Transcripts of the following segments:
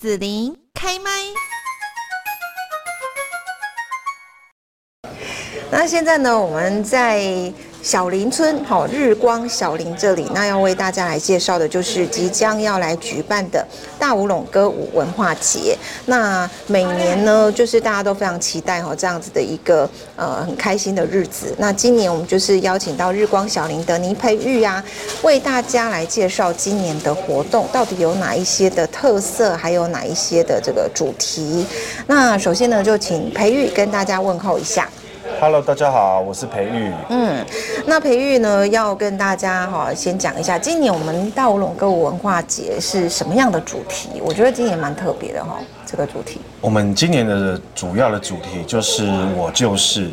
紫琳开麦。那现在呢，我们在。小林村，好，日光小林这里，那要为大家来介绍的就是即将要来举办的大武峁歌舞文化节。那每年呢，就是大家都非常期待哈这样子的一个呃很开心的日子。那今年我们就是邀请到日光小林的倪培玉呀，为大家来介绍今年的活动到底有哪一些的特色，还有哪一些的这个主题。那首先呢，就请培玉跟大家问候一下。Hello，大家好，我是培玉。嗯，那培玉呢，要跟大家哈先讲一下，今年我们大武峁歌舞文化节是什么样的主题？我觉得今年蛮特别的哈，这个主题。我们今年的主要的主题就是我就是，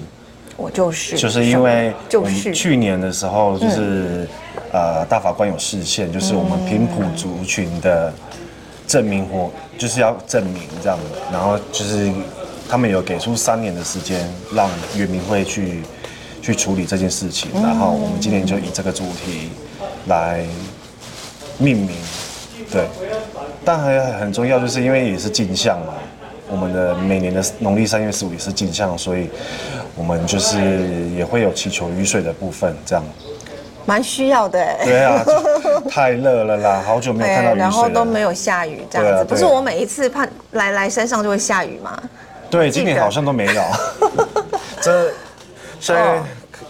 我就是，就是因为就是去年的时候就是、嗯、呃大法官有视线，就是我们平埔族群的证明活，就是要证明这样，然后就是。他们有给出三年的时间，让原民会去去处理这件事情，然后我们今年就以这个主题来命名，对。但还很重要，就是因为也是进香嘛，我们的每年的农历三月十五也是进香，所以我们就是也会有祈求雨水的部分，这样。蛮需要的，对啊，太热了啦，好久没有看到雨水了，然后都没有下雨，这样子。啊啊、不是我每一次盼来来山上就会下雨吗？对，今年好像都没有。这现在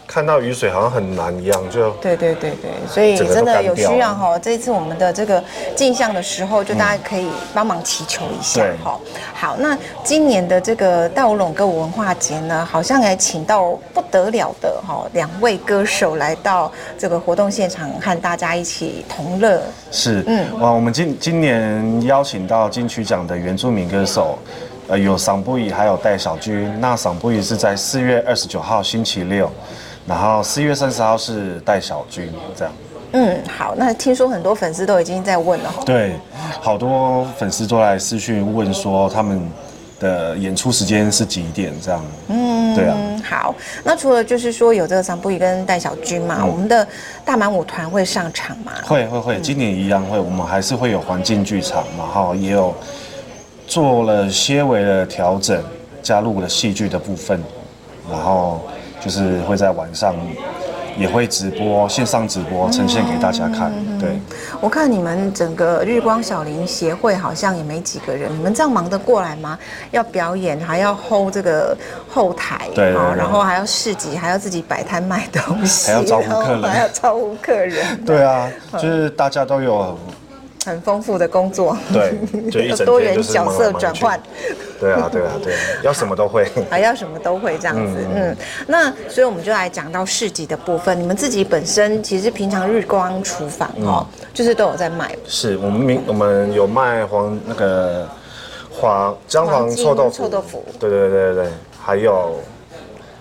看到雨水好像很难一样，就对对对对，所以真的有需要哈。这一次我们的这个进香的时候，就大家可以帮忙祈求一下哈。好，那今年的这个大武峁歌舞文化节呢，好像也请到不得了的哈两位歌手来到这个活动现场，和大家一起同乐。是，嗯，哇，我们今今年邀请到金曲奖的原住民歌手。呃，有桑布伊，还有戴小军。那桑布伊是在四月二十九号星期六，然后四月三十号是戴小军这样。嗯，好。那听说很多粉丝都已经在问了。对，好多粉丝都来私讯问说他们的演出时间是几点这样。嗯，对啊。好，那除了就是说有这个桑布伊跟戴小军嘛，嗯、我们的大满舞团会上场吗？会会会，今年一样会，我们还是会有环境剧场嘛，然后也有。做了些微的调整，加入了戏剧的部分，然后就是会在晚上也会直播，线上直播呈现给大家看。对，我看你们整个日光小林协会好像也没几个人，你们这样忙得过来吗？要表演，还要 hold 这个后台，对，然后还要市集，还要自己摆摊卖东西，还要招呼客人，还要招呼客人。对啊，就是大家都有。很丰富的工作，对，就一整 多元角色转换，对啊，对啊，对啊，要什么都会，还要什么都会这样子，嗯，嗯，那所以我们就来讲到市集的部分。你们自己本身其实平常日光厨房哦，嗯、就是都有在卖。是我们明我们有卖黄那个黄姜黄臭豆腐，臭豆腐，对对对对对，还有。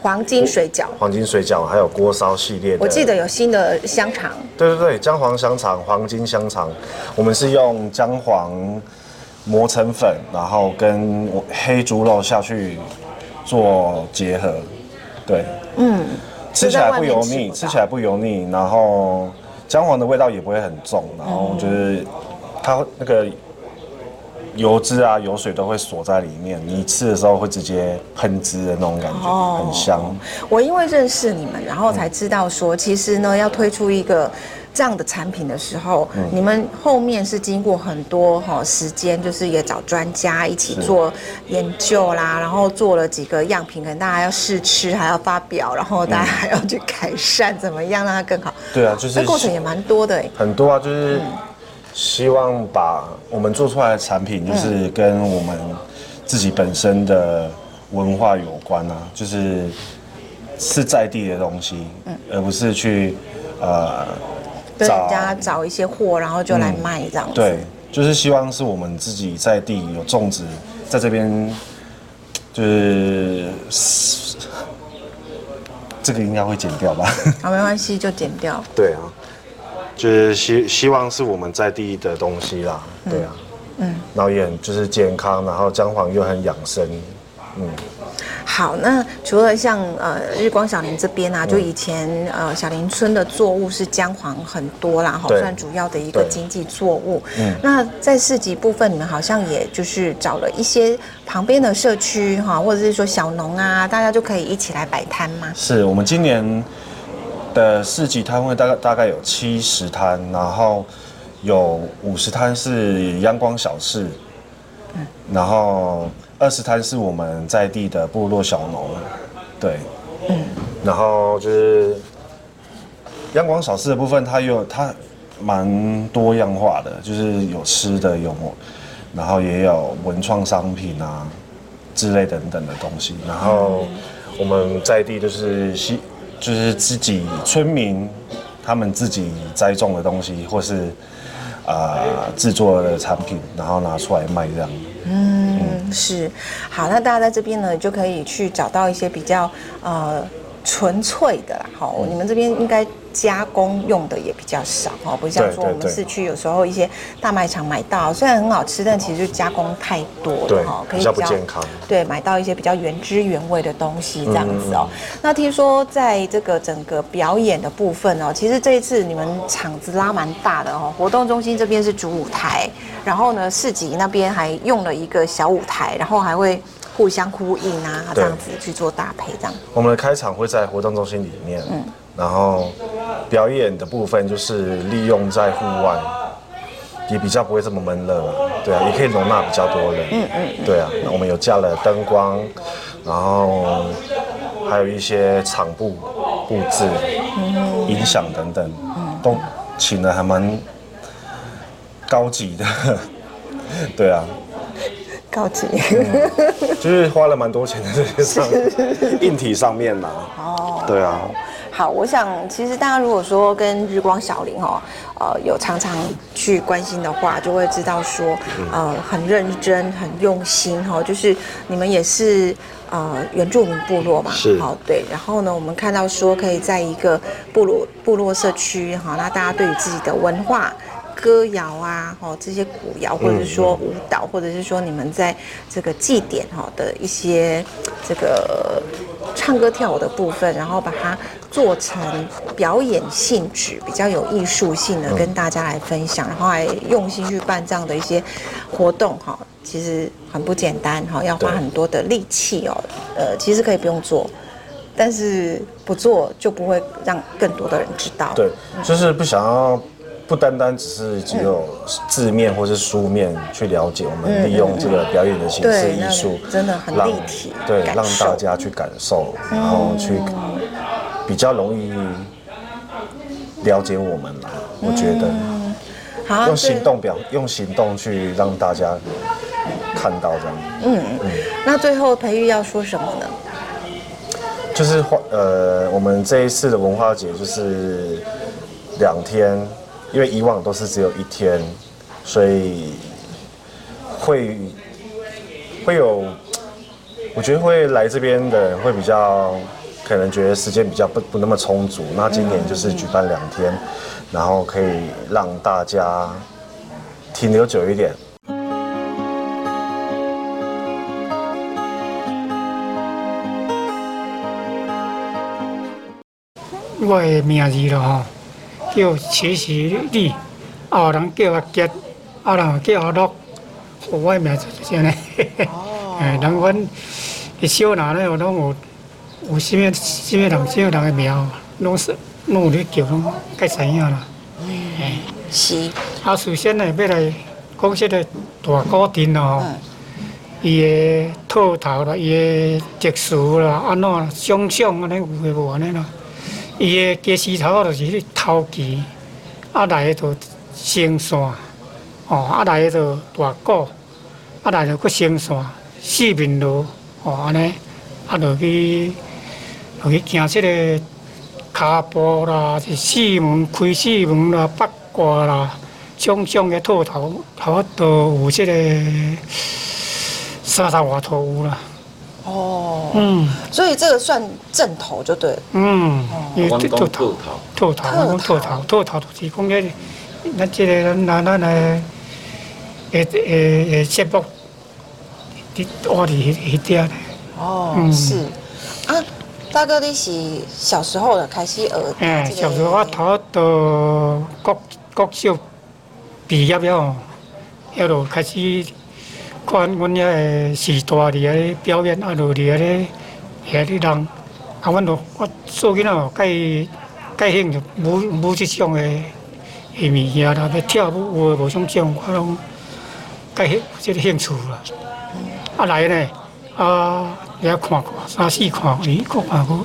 黄金水饺，黄金水饺，还有锅烧系列的。我记得有新的香肠。对对对，姜黄香肠，黄金香肠，我们是用姜黄磨成粉，然后跟黑猪肉下去做结合。对，嗯，吃起来不油腻，吃起来不油腻，然后姜黄的味道也不会很重，然后就是它那个。油脂啊，油水都会锁在里面，你吃的时候会直接喷汁的那种感觉，哦、很香。我因为认识你们，然后才知道说，其实呢，要推出一个这样的产品的时候，嗯、你们后面是经过很多哈时间，就是也找专家一起做研究啦，然后做了几个样品，可能大家要试吃，还要发表，然后大家还要去改善，怎么样让它更好？对啊，就是这过程也蛮多的。很多啊，就是。嗯希望把我们做出来的产品，就是跟我们自己本身的文化有关啊，就是是在地的东西，而不是去呃跟人家找一些货，然后就来卖这样子。对，就是希望是我们自己在地有种植，在这边就是这个应该会剪掉吧？好，没关系，就剪掉。对啊。就是希希望是我们在地的东西啦，对啊，嗯，然后也很就是健康，然后姜黄又很养生，嗯，好，那除了像呃日光小林这边啊，就以前呃小林村的作物是姜黄很多啦，好算主要的一个经济作物。嗯，那在市集部分，你们好像也就是找了一些旁边的社区哈，或者是说小农啊，大家就可以一起来摆摊吗？是我们今年的市集摊位大概大概有七十摊，然后有五十摊是阳光小市，嗯，然后。二十摊是我们在地的部落小农，对，嗯，然后就是阳光小市的部分，它有它蛮多样化的，就是有吃的有，然后也有文创商品啊之类等等的东西。然后我们在地就是西，就是自己村民他们自己栽种的东西，或是啊制作的产品，然后拿出来卖这样。嗯，是，好，那大家在这边呢，就可以去找到一些比较呃纯粹的啦。好，你们这边应该。加工用的也比较少哈，不像说我们市区有时候一些大卖场买到，虽然很好吃，但其实就加工太多了哈，可以比较不健康。对，买到一些比较原汁原味的东西这样子哦。那听说在这个整个表演的部分哦，其实这一次你们场子拉蛮大的哦，活动中心这边是主舞台，然后呢市集那边还用了一个小舞台，然后还会互相呼应啊，这样子去做搭配这样。我们的开场会在活动中心里面，嗯。然后表演的部分就是利用在户外，也比较不会这么闷热，对啊，也可以容纳比较多人，嗯嗯，对啊，那我们有架了灯光，然后还有一些场布布置、音响等等，都请的还蛮高级的，对啊，高级，就是花了蛮多钱的这些上 硬体上面嘛，哦，对啊。好，我想其实大家如果说跟日光小林哦，呃，有常常去关心的话，就会知道说，呃，很认真、很用心哈，就是你们也是呃原住民部落嘛，是，好对。然后呢，我们看到说可以在一个部落部落社区哈，那大家对于自己的文化。歌谣啊，哦，这些古谣，或者是说舞蹈，嗯嗯、或者是说你们在这个祭典哈的一些这个唱歌跳舞的部分，然后把它做成表演性质，比较有艺术性的跟大家来分享，然后还用心去办这样的一些活动哈，其实很不简单哈，要花很多的力气哦，呃，其实可以不用做，但是不做就不会让更多的人知道，对，就是不想要。不单单只是只有字面或是书面去了解，我们利用这个表演的形式艺术，真的很立体，对，让大家去感受，然后去比较容易了解我们啦。我觉得，用行动表，用行动去让大家看到这样。嗯嗯。那最后培育要说什么呢？就是呃，我们这一次的文化节就是两天。因为以往都是只有一天，所以会会有，我觉得会来这边的人会比较可能觉得时间比较不不那么充足。那今年就是举办两天，然后可以让大家停留久一点。我的名字了哈。叫齐喜利，啊，有人叫阿杰，啊，人叫阿乐，我的名字就是这样。哦。哎，人阮一小人咧，拢有有啥物啥物人啥物人的名，拢是拢有咧叫，拢该知影啦。嗯。是。啊，首先呢，要来讲说个大古镇哦，伊的套头啦，伊的特殊啦，安怎想象安尼有诶无安尼啦。伊个鸡丝头就是迄头旗，啊来个就绳线，哦啊来个就大鼓，啊来个佫绳线，四面锣，哦安尼，啊落去落去行即个骹步啦，是四门开四门啦，八卦啦，种种个套头，头都有即个三十外套有啦。哦，嗯，所以这个算正头就对了。嗯，关东套头，套头，套头，套头就是讲个，咱这个咱咱来，诶诶诶节目，伫我伫迄迄点，哦，嗯、是啊，大哥，你是小时候的开始学？嗯，小时候我头到国国小毕业了，一路开始看阮遐个时代里个表演，啊，落里个遐个人，啊，阮就我做囡仔哦，介介兴趣舞舞这种个个物件啦，要跳舞有诶无种种，我拢介兴这个兴趣啦。啊来呢，啊也看过三四看，咦，佫看过，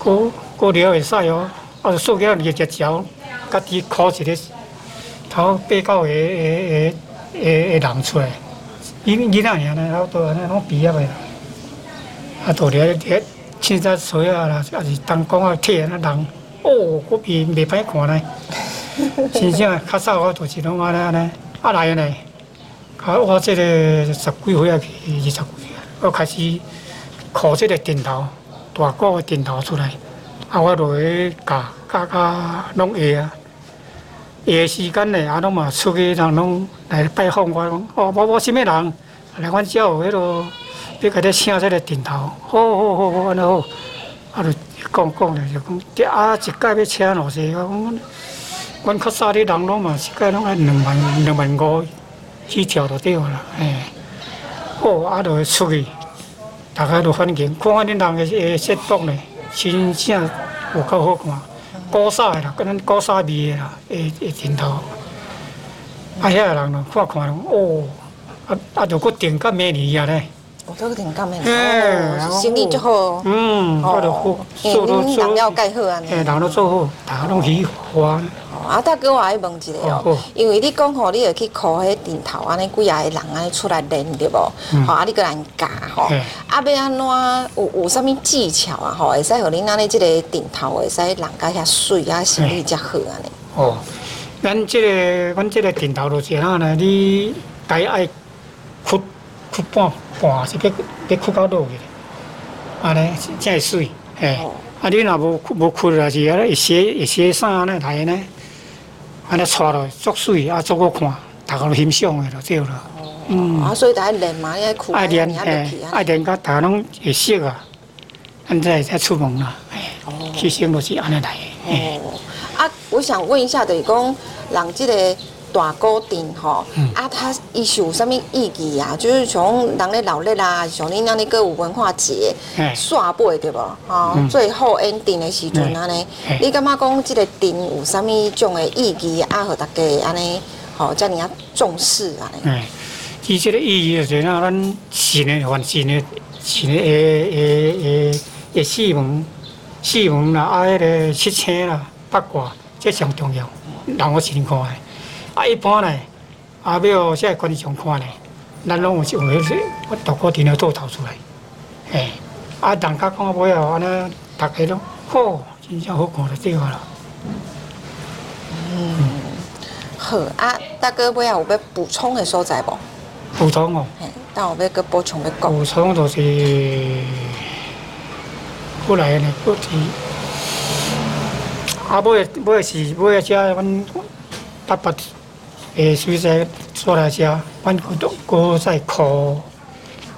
佫佫了会使哦。啊，就数几日只招，家己考一个头八九个个个个个人出来，伊伊那样呢，老多安尼拢毕业个。啊，到了个凊彩吹啊啦，啊是当讲啊铁啊人，哦，佫比袂歹看呢。真正较早我就是拢安尼安尼，啊来呢。啊！我即个十几岁啊，二十几岁，我开始考这个顶头，大个个顶头出来。啊，我就去教教教拢会啊。会时间呢，啊，拢嘛出去，人拢来拜访我，讲哦，无无啥物人来阮遮有迄落，要甲你请这个顶头。好好好好，安尼好。啊，就讲讲咧，就讲，啊，一届要请偌济？我讲，阮较早啲人拢嘛，一届拢爱两万两万五。去跳就对啦，哎，好，啊，就出去，大家都欢迎，看看恁人个个节目呢，真正有够好看，古早个啦，跟咱古早味个啦，会会镜头，啊，遐个人咯，看看咯哦，啊啊，就佫定甲美女啊呢。我都挺感恩的，心意就好。嗯，我都好，做都做，人了介好安尼。人都做好，大家拢喜欢。啊，大哥，我爱问一下哦，因为你讲吼，你要去考迄顶头安尼几啊个人安尼出来练对无？吼，啊，你个人教吼，啊，要安怎有有啥物技巧啊？吼，会使互恁安尼即个顶头会使人家遐水啊，心意才好安尼。哦，咱即个，阮即个顶头就是安尼，你该爱屈屈半。半是要要屈到落去，安尼才会水。嘿，啊，你若无无屈啦，是安尼一斜一斜衫安尼来呢，安尼穿落足水，啊足好看，大家都欣赏的就对了。嗯，啊，所以爱练嘛，爱屈，爱练，嘿，爱练甲大家拢会熟啊，安尼才出门啦。哦，其实都是安尼来的。哦，啊，我想问一下，就是讲人即个。大鼓阵吼，嗯、啊，它伊是有啥物意义啊？就是从人咧闹热啊，像恁安尼个有文化节，煞尾对无？吼，嗯、最后 ending 的时阵安尼，嗯、你感觉讲即个灯有啥物种的意义啊？互大家安尼，吼，遮尔啊重视安尼。嗯，伊即个意义就是让咱新的环新的新的诶诶诶诶四门四门啦，啊，迄个七星啦，八卦，这上重要，让我先看。啊，一般呢，啊，要现在观众看咧，咱拢有是有迄个，我大鼓阵要做头出来，嘿，啊，人家看尾后安尼，大家拢好，真正好看就对了。嗯，好啊，大哥尾后有要补充的所在无？补充哦。嘿，但有要搁补充要讲。补充就是，过来呢，过去，啊，尾尾是尾只阮爸爸。诶，所以说做来遮，阮搁都搁再考，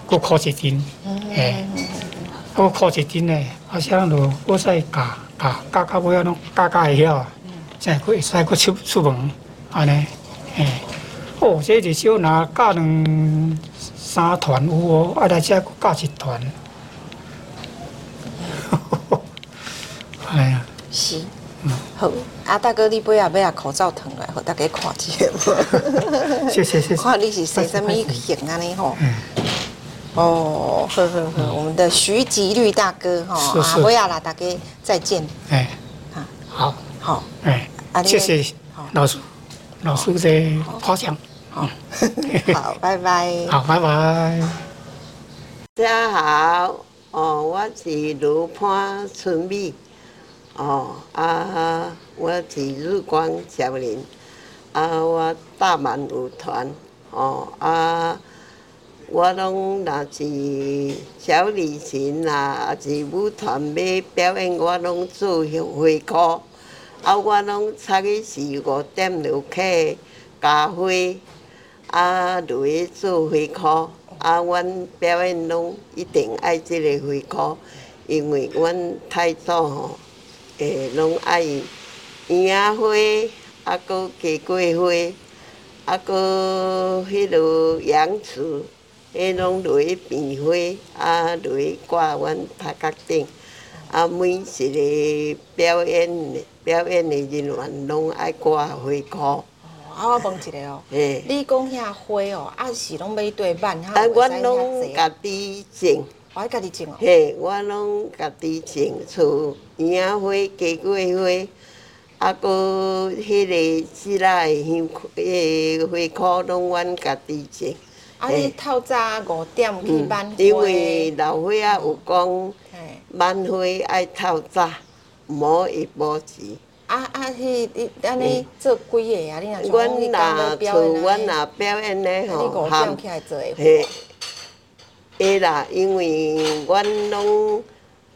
搁考一阵，诶，搁考一阵诶，啊，啥咯，搁再教教教到尾啊，拢教教会晓，才搁会使搁出出门，安尼，诶，哦，这至少若教两三团有哦，啊来遮搁教一团，哎呀，是。好，啊大哥，你不要买啊口罩糖来，互大家看一下。谢谢谢谢。看你是生什么型啊？你吼。哦，呵呵呵，我们的徐吉律大哥哈，啊不要啦，大家再见。哎，好，好，哎，谢谢老师，老师的夸奖。好，好，拜拜。好，拜拜。大家好，哦，我是卢潘春美。哦啊，我是日光小林，啊，我大满舞团，哦啊，我拢若是小旅行啊，是舞团要表演，我拢做会歌，啊，我拢插的是五点六克咖啡，啊，落去做花裤，啊，阮表演拢一定爱即个花裤，因为阮太祖吼，诶，拢爱樱仔花，啊，搁鸡冠花，啊，搁迄落杨树，迄拢落去变花，啊，落去挂阮头壳顶，啊，每一个表演表演的人员拢爱挂花裤。啊，我问一个哦，你讲遐花哦，啊是拢要对版哈？啊，我拢家己种，我家己种哦。嘿，我拢家己种，像樱仔花、鸡冠花，啊，搁迄个其他的香诶花裤拢阮家己种。啊，你透早五点去挽花？因为老岁仔有讲，挽花爱透早，唔好下晡时。啊啊！迄你安尼做几个啊？你若像阮若像阮若表演咧吼，含嘿，会啦，因为阮拢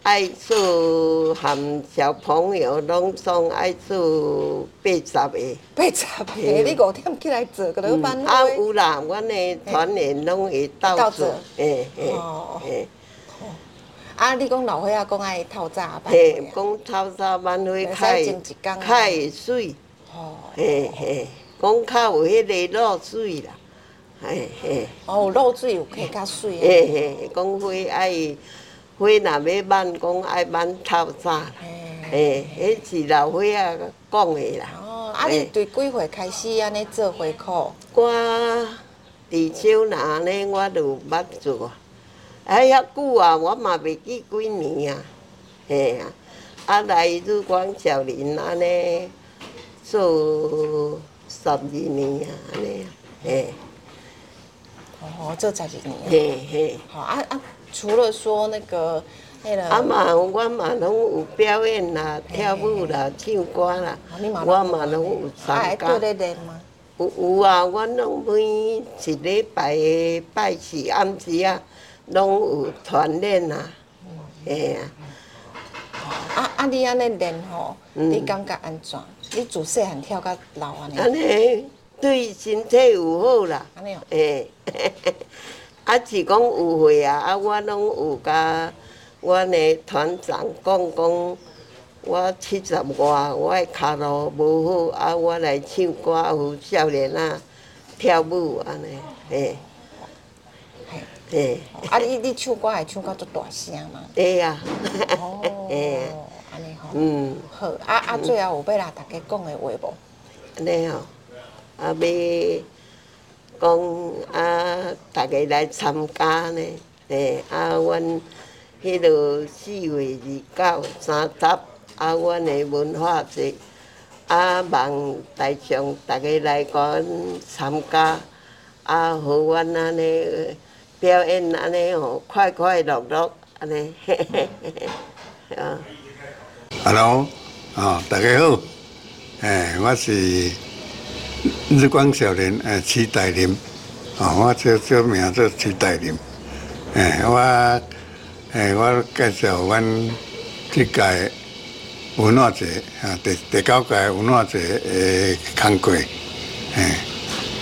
爱做含小朋友拢总爱做八十个。八十个，你五点起来做，个落挽花。啊有啦，阮的团员拢会到做，嘿嘿嘿。啊！你讲老岁仔讲爱透早挽花，嘿，讲透早挽花较会较会水，嘿嘿，讲较有迄个落水啦，嘿嘿。哦，露水有较较水啊。嘿嘿，讲花爱花若要挽，讲爱挽透早，嘿，迄是老岁仔讲的啦。哦，啊，你对几岁开始安尼做花裤？我伫少年呢，我就捌做。哎，遐久啊，我嘛袂记几年啊，嘿啊，啊来日光小林安尼做十二年啊，安尼啊，嘿。哦，做十二年。嘿嘿。好啊啊，除了说那个，那个。啊嘛，我嘛拢有表演啦，跳舞啦，唱歌啦，我嘛拢有参加。啊，在咧练吗？有有啊，我拢每一礼拜的拜四暗时啊。拢有团练啊，嘿啊！啊啊！你安尼练吼，你感觉安怎？你自细汉跳到老安尼？安尼对身体有好啦。安尼哦。嘿，啊是讲有会啊，啊我拢有甲阮的团长讲讲，我七十外，我的脚路无好，啊我来唱歌，有少年仔跳舞安尼，嘿。啊！你你唱歌会唱到足大声吗？会啊。哦，安尼吼。嗯。好，啊啊，最后有要来大家讲的话无？安尼吼，啊要讲啊，大家来参加呢。诶，啊，阮迄落四月二九三十，啊，阮的文化节，啊，望台上大家来阮参加，啊，互阮安尼。表演安尼哦，快快乐乐安尼，啊。Hello，啊，大家好，诶，我是日光少年诶，徐大林，啊，我叫叫名做徐大林，诶，我诶，我介绍阮这届文化节啊，第第九届文化节诶工作，诶，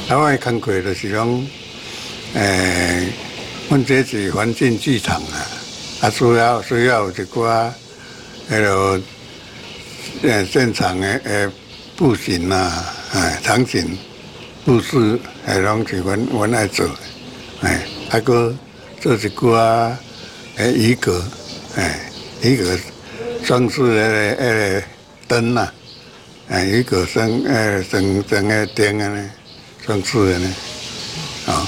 啊，我诶工作就是讲，诶。阮这是环境剧场啊，啊需要需要一寡迄落诶现场诶诶布景啊，诶场景布置诶拢是阮阮来做，诶啊搁做一寡诶鱼阁，诶鱼阁装饰诶诶灯啊，诶鱼阁装诶装装诶灯啊，装饰诶呢，啊。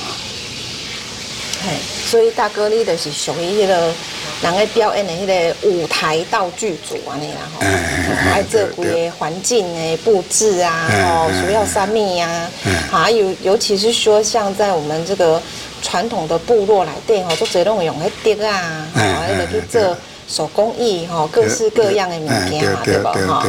所以大哥，你就是属于迄个人个表演的迄个舞台道具组安尼啦吼，爱做规个环境的布置啊，吼，需要三米啊，啊，尤尤其是说像在我们这个传统的部落来电吼，做侪拢用迄竹啊，吼，迄个去做手工艺吼，各式各样的物件嘛，对不？吼？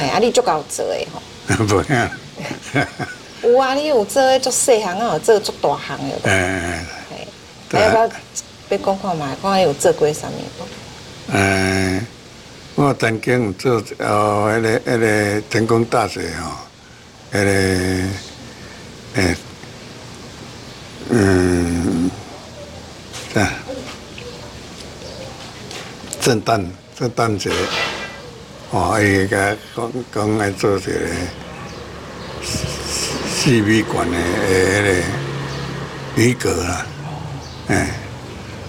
哎，啊，你足够做诶吼。不有啊，你有做做细行啊，有做做大项的。要不要要讲看嘛？看有做过啥物？诶，我曾经有做哦，迄个迄个成功大学吼，迄个诶嗯，这样，圣诞圣诞节，哦，伊个讲讲来做一个四美馆的诶迄个鱼阁啦，哎，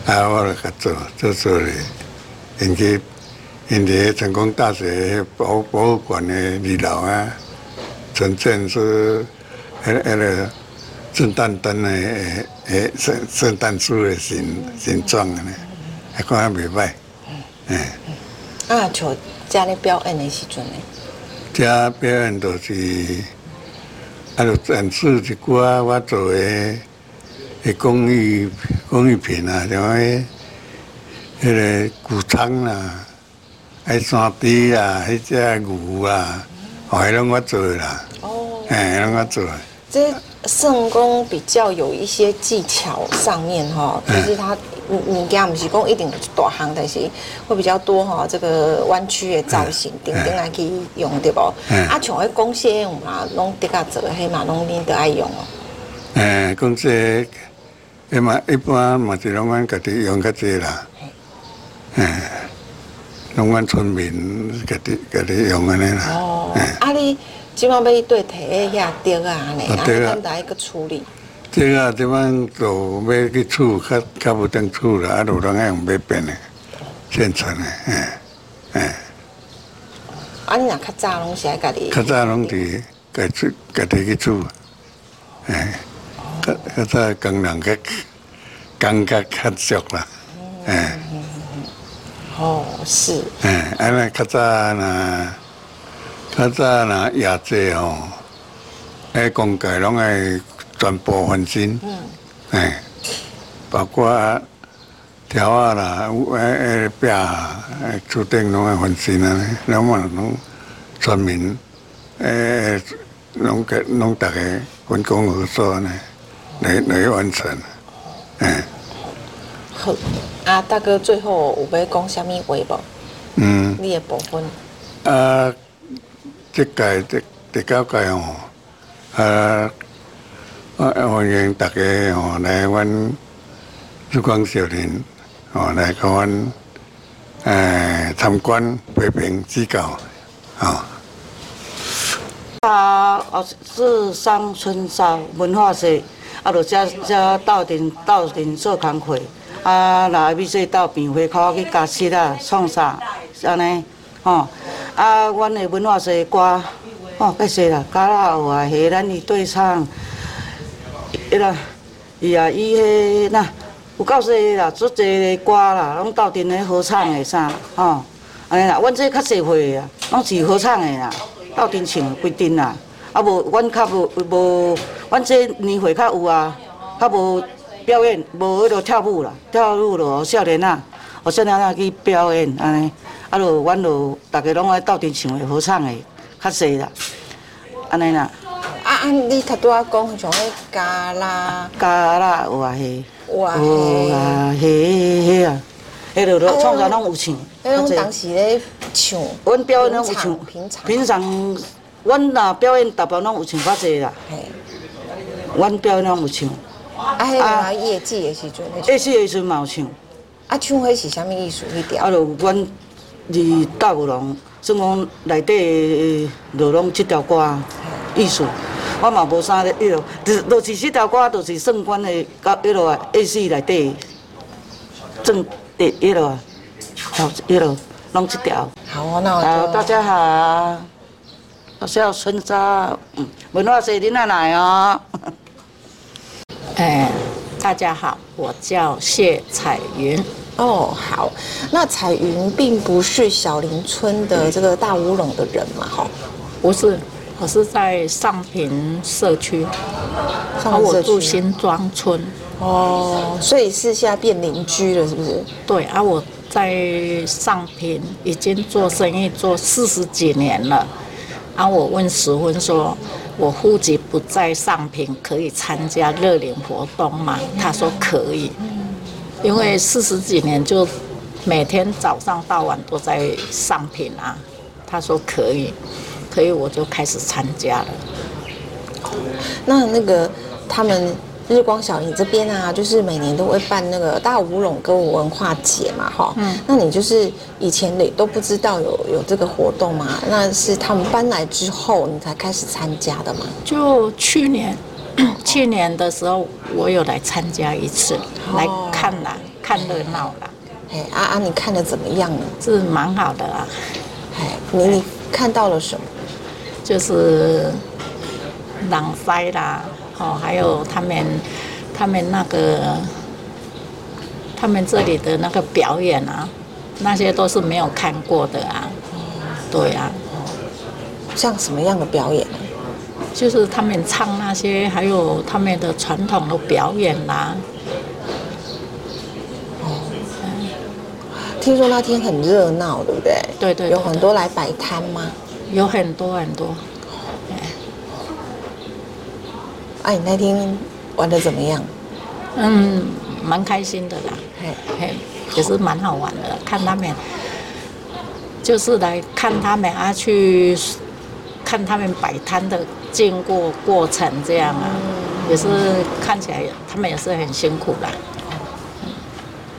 啊，我来甲做做做咧，因去因伫成功大学博博物馆的二楼啊，呈现出迄迄个。圣诞灯的诶诶，圣圣诞树的形形状的呢，还看还袂歹。嗯。啊，像家咧表演的时阵呢？家表演都是，啊，就展示一寡我做诶诶工艺工艺品啊，像迄迄个谷仓啦，迄山猪啊，迄只牛啊，哦，迄拢我做的啦。哦。哎，拢我做的。这圣工比较有一些技巧上面哈，就是它物件不是讲一定大行，但是会比较多哈。这个弯曲的造型，顶顶来去用对不？啊，像迄公蟹嘛，拢得个做迄嘛，拢恁都爱用哦。诶，公蟹，一嘛一般嘛是拢阮家己用较济啦。诶，拢阮村民家己家己用安尼啦。哦，啊你。即马要对提个遐竹啊，安尼啊，咱来个处理。这啊，即马就要去处，较较无当处啦，啊，就拢爱用买变的，现成的，哎，哎。啊，你若较早拢是爱家己。较早拢伫家处，家己去处，哎，较较早工人个感觉较俗啦，哎。哦，是。哎，安尼较早呐。较早若业者吼，迄工具拢爱全部翻新，哎，包括条啊啦，诶诶壁啊，厝顶拢爱翻新啊，拢嘛拢村民，诶，拢个拢逐个分工合作呢，来来完成，哎。好，啊大哥，最后有要讲什么话无？嗯。你的部分。啊。这届这第九届哦，啊，欢迎大家哦来阮日光少年哦来甲阮诶参观批评指教啊。啊，我是上春山文化社，啊，就遮遮斗阵斗阵做工课，啊，来要说到变花口去加漆啊，创啥安尼，吼。啊，阮的文化是歌，哦，介说啦，加啦有啊，下咱的对唱，伊啦，伊啊，伊迄那有够势啦，足侪歌啦，拢斗阵咧合唱的啥，吼，安尼啦，阮这较社会啊，拢是合唱的啦，斗阵唱规定啦，啊无，阮较无无，阮这年岁较有啊，较无表演，无迄落跳舞啦，跳舞咯，少年仔，哦少年仔去表演安尼。啊，就阮就逐个拢爱斗阵唱的合唱的较济啦，安尼啦。啊啊，你头拄仔讲像迄加啦，加啦有啊嘿，有啊嘿，有啊嘿嘿啊，迄落落创啥拢有唱。迄种当时咧唱，阮表演拢有唱。平常。平常，阮若表演，逐部拢有唱较济啦。嘿。阮表演拢有唱。啊，迄个夜祭的时阵。夜祭的时阵嘛有唱。啊，唱迄是啥物意思？迄条。啊，就阮。二大舞龙，算讲内底就拢即条歌意思，我嘛无啥咧，迄落，就就是即条歌，就是算阮的到迄落啊，意思内底正的迄落，好，迄落拢即条。好啊，那好，大家好，我叫春莎，嗯，文化社恁奶奶哦。哎，大家好，我叫谢彩云。哦，好，那彩云并不是小林村的这个大乌龙的人嘛？哈，不是，我是在上坪社区，上社区，我住新庄村。哦，所以是现在变邻居了，是不是？对啊，我在上坪已经做生意做四十几年了。然后我问石温说，我户籍不在上坪，可以参加热脸活动吗？他说可以。因为四十几年就每天早上到晚都在上坪啊，他说可以，可以我就开始参加了。那那个他们日光小你这边啊，就是每年都会办那个大舞龙歌舞文化节嘛，哈。嗯。那你就是以前你都不知道有有这个活动吗？那是他们搬来之后你才开始参加的吗？就去年，去年的时候我有来参加一次，哦、来看啦，看热闹啦。哎，啊啊，你看的怎么样呢？是蛮好的啊。哎，你你看到了什么？就是朗塞啦。哦，还有他们，他们那个，他们这里的那个表演啊，那些都是没有看过的啊。对啊。像什么样的表演？就是他们唱那些，还有他们的传统的表演啦、啊。哦。听说那天很热闹，对不对？对对，对。有很多来摆摊吗？有很多很多。哎、啊，你那天玩的怎么样？嗯，蛮开心的啦，嘿，嘿，也是蛮好玩的。看他们，就是来看他们啊，去看他们摆摊的经过过程这样啊，嗯、也是看起来他们也是很辛苦啦。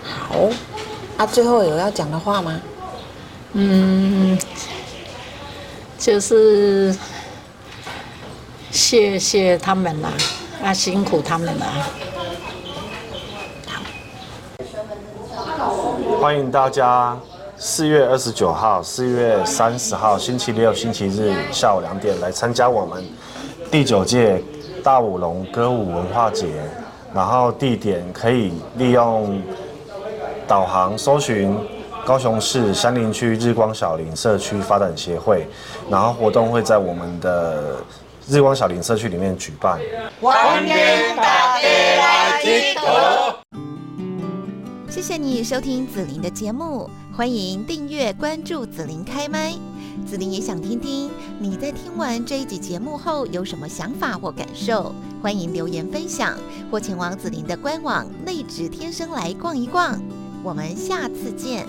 好，啊，最后有要讲的话吗？嗯，就是。谢谢他们啦，啊，辛苦他们了。欢迎大家四月二十九号、四月三十号星期六、星期日下午两点来参加我们第九届大武龙歌舞文化节。然后地点可以利用导航搜寻高雄市杉林区日光小林社区发展协会，然后活动会在我们的。日光小林社区里面举办，欢迎大家来集合。谢谢你收听子琳的节目，欢迎订阅关注子琳开麦。子琳也想听听你在听完这一集节目后有什么想法或感受，欢迎留言分享或前往子琳的官网内指天声来逛一逛。我们下次见。